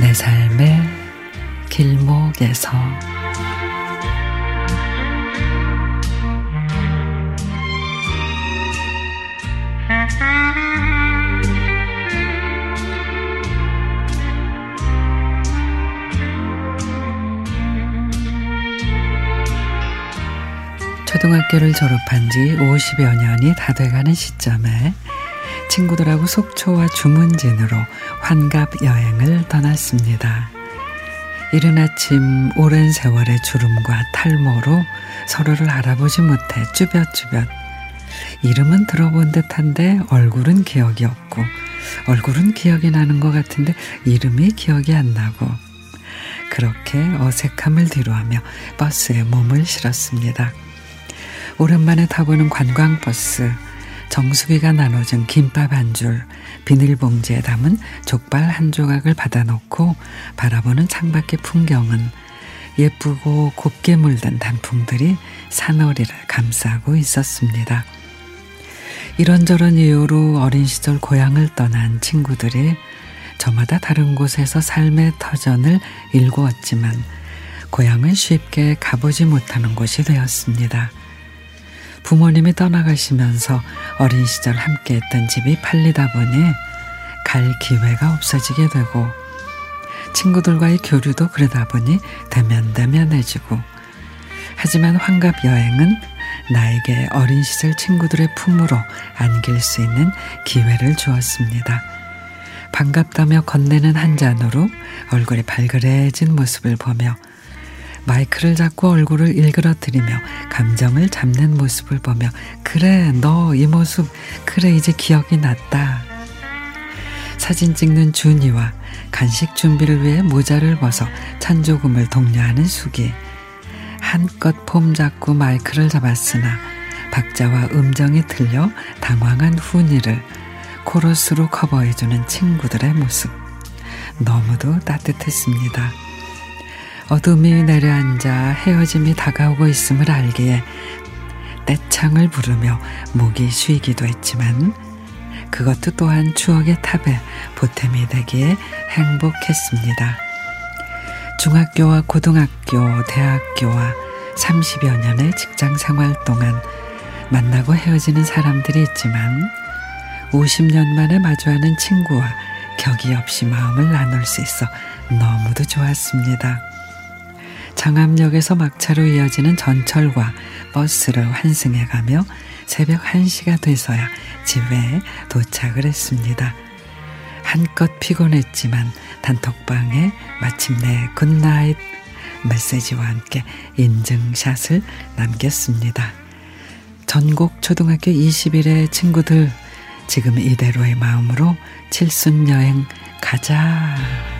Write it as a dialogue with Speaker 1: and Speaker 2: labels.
Speaker 1: 내 삶의 길목에서. 초등학교를 졸업한 지 50여 년이 다 돼가는 시점에 친구들하고 속초와 주문진으로 환갑 여행을 떠났습니다. 이른 아침 오랜 세월의 주름과 탈모로 서로를 알아보지 못해 쭈뼛쭈뼛 이름은 들어본 듯한데 얼굴은 기억이 없고 얼굴은 기억이 나는 것 같은데 이름이 기억이 안 나고 그렇게 어색함을 뒤로하며 버스에 몸을 실었습니다. 오랜만에 타보는 관광버스, 정수기가 나눠준 김밥 한 줄, 비닐봉지에 담은 족발 한 조각을 받아놓고 바라보는 창밖의 풍경은 예쁘고 곱게 물든 단풍들이 산허리를 감싸고 있었습니다. 이런저런 이유로 어린 시절 고향을 떠난 친구들이 저마다 다른 곳에서 삶의 터전을 일구었지만 고향은 쉽게 가보지 못하는 곳이 되었습니다. 부모님이 떠나가시면서 어린 시절 함께했던 집이 팔리다 보니 갈 기회가 없어지게 되고 친구들과의 교류도 그러다 보니 대면대면해지고 하지만 환갑 여행은 나에게 어린 시절 친구들의 품으로 안길 수 있는 기회를 주었습니다. 반갑다며 건네는 한 잔으로 얼굴이 발그레해진 모습을 보며 마이크를 잡고 얼굴을 일그러뜨리며 감정을 잡는 모습을 보며 그래 너 이 모습 그래 이제 기억이 났다. 사진 찍는 준이와 간식 준비를 위해 모자를 벗어 찬조금을 독려하는 수기. 한껏 폼 잡고 마이크를 잡았으나 박자와 음정이 틀려 당황한 훈이를 코러스로 커버해주는 친구들의 모습. 너무도 따뜻했습니다. 어둠이 내려앉아 헤어짐이 다가오고 있음을 알기에 떼창을 부르며 목이 쉬기도 했지만 그것도 또한 추억의 탑에 보탬이 되기에 행복했습니다. 중학교와 고등학교, 대학교와 30여 년의 직장 생활 동안 만나고 헤어지는 사람들이 있지만 50년 만에 마주하는 친구와 격이 없이 마음을 나눌 수 있어 너무도 좋았습니다. 장암역에서 막차로 이어지는 전철과 버스를 환승해 가며 새벽 1시가 돼서야 집에 도착을 했습니다. 한껏 피곤했지만 단톡방에 마침내 good night 메시지와 함께 인증샷을 남겼습니다. 전국 초등학교 20일의 친구들 지금 이대로의 마음으로 칠순 여행 가자.